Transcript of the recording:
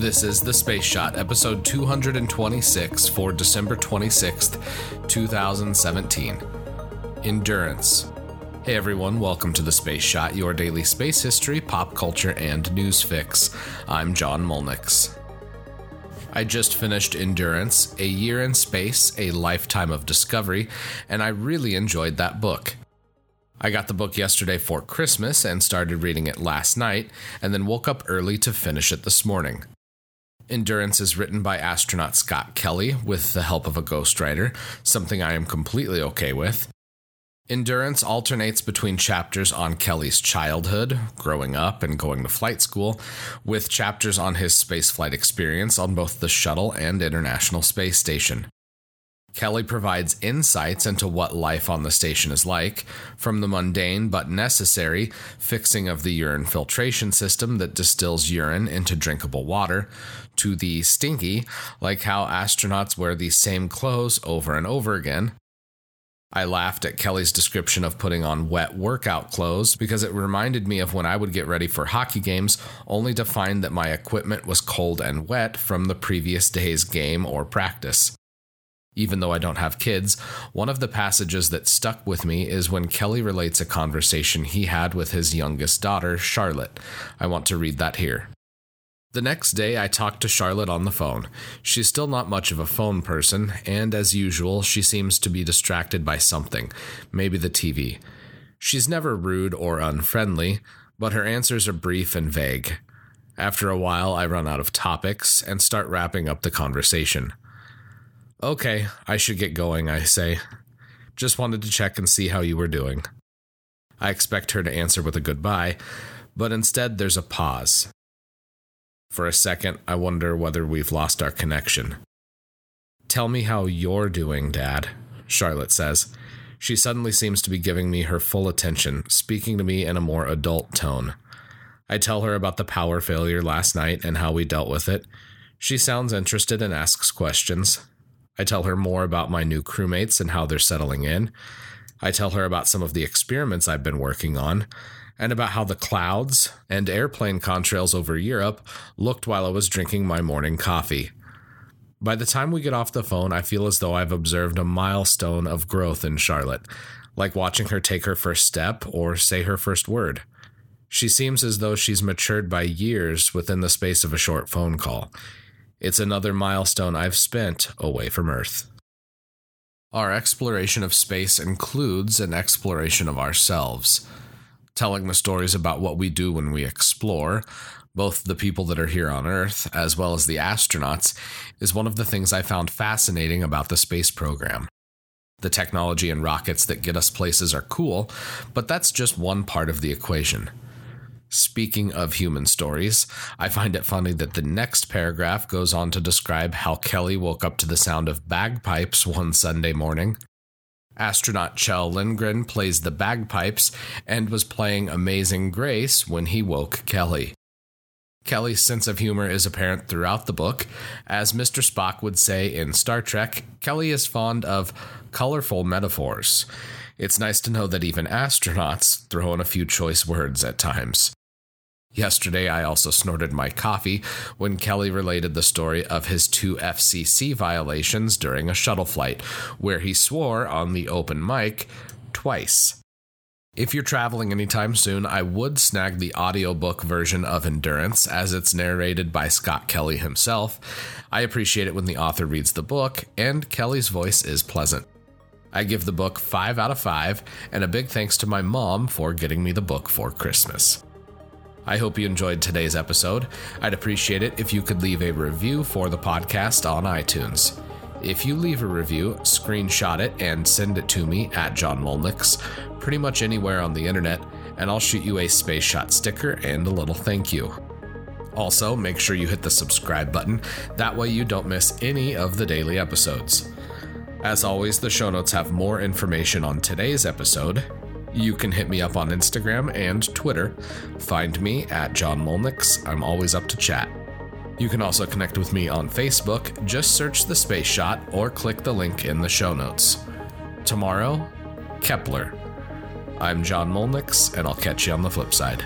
This is The Space Shot, episode 226 for December 26th, 2017. Endurance. Hey everyone, welcome to The Space Shot, your daily space history, pop culture, and news fix. I'm John Mulnix. I just finished Endurance, A Year in Space, A Lifetime of Discovery, and I really enjoyed that book. I got the book yesterday for Christmas and started reading it last night, and then woke up early to finish it this morning. Endurance is written by astronaut Scott Kelly with the help of a ghostwriter, something I am completely okay with. Endurance alternates between chapters on Kelly's childhood, growing up, and going to flight school, with chapters on his spaceflight experience on both the shuttle and International Space Station. Kelly provides insights into what life on the station is like, from the mundane but necessary fixing of the urine filtration system that distills urine into drinkable water, to the stinky, like how astronauts wear the same clothes over and over again. I laughed at Kelly's description of putting on wet workout clothes because it reminded me of when I would get ready for hockey games only to find that my equipment was cold and wet from the previous day's game or practice. Even though I don't have kids, one of the passages that stuck with me is when Kelly relates a conversation he had with his youngest daughter, Charlotte. I want to read that here. The next day, I talked to Charlotte on the phone. She's still not much of a phone person, and as usual, she seems to be distracted by something, maybe the TV. She's never rude or unfriendly, but her answers are brief and vague. After a while, I run out of topics and start wrapping up the conversation. Okay, I should get going, I say. Just wanted to check and see how you were doing. I expect her to answer with a goodbye, but instead there's a pause. For a second, I wonder whether we've lost our connection. Tell me how you're doing, Dad, Charlotte says. She suddenly seems to be giving me her full attention, speaking to me in a more adult tone. I tell her about the power failure last night and how we dealt with it. She sounds interested and asks questions. I tell her more about my new crewmates and how they're settling in. I tell her about some of the experiments I've been working on, and about how the clouds and airplane contrails over Europe looked while I was drinking my morning coffee. By the time we get off the phone, I feel as though I've observed a milestone of growth in Charlotte, like watching her take her first step or say her first word. She seems as though she's matured by years within the space of a short phone call. It's another milestone I've spent away from Earth. Our exploration of space includes an exploration of ourselves, telling the stories about what we do when we explore, both the people that are here on Earth as well as the astronauts, is one of the things I found fascinating about the space program. The technology and rockets that get us places are cool, but that's just one part of the equation. Speaking of human stories, I find it funny that the next paragraph goes on to describe how Kelly woke up to the sound of bagpipes one Sunday morning. Astronaut Kjell Lindgren plays the bagpipes and was playing Amazing Grace when he woke Kelly. Kelly's sense of humor is apparent throughout the book. As Mr. Spock would say in Star Trek, Kelly is fond of colorful metaphors. It's nice to know that even astronauts throw in a few choice words at times. Yesterday, I also snorted my coffee when Kelly related the story of his two FCC violations during a shuttle flight, where he swore on the open mic twice. If you're traveling anytime soon, I would snag the audiobook version of Endurance as it's narrated by Scott Kelly himself. I appreciate it when the author reads the book, and Kelly's voice is pleasant. I give the book 5 out of 5, and a big thanks to my mom for getting me the book for Christmas. I hope you enjoyed today's episode. I'd appreciate it if you could leave a review for the podcast on iTunes. If you leave a review, screenshot it and send it to me at John Mulnix, pretty much anywhere on the internet, and I'll shoot you a Space Shot sticker and a little thank you. Also, make sure you hit the subscribe button, that way you don't miss any of the daily episodes. As always, the show notes have more information on today's episode, you can hit me up on Instagram and Twitter. Find me at John Mulnix. I'm always up to chat. You can also connect with me on Facebook. Just search the Space Shot or click the link in the show notes. Tomorrow, Kepler. I'm John Mulnix, and I'll catch you on the flip side.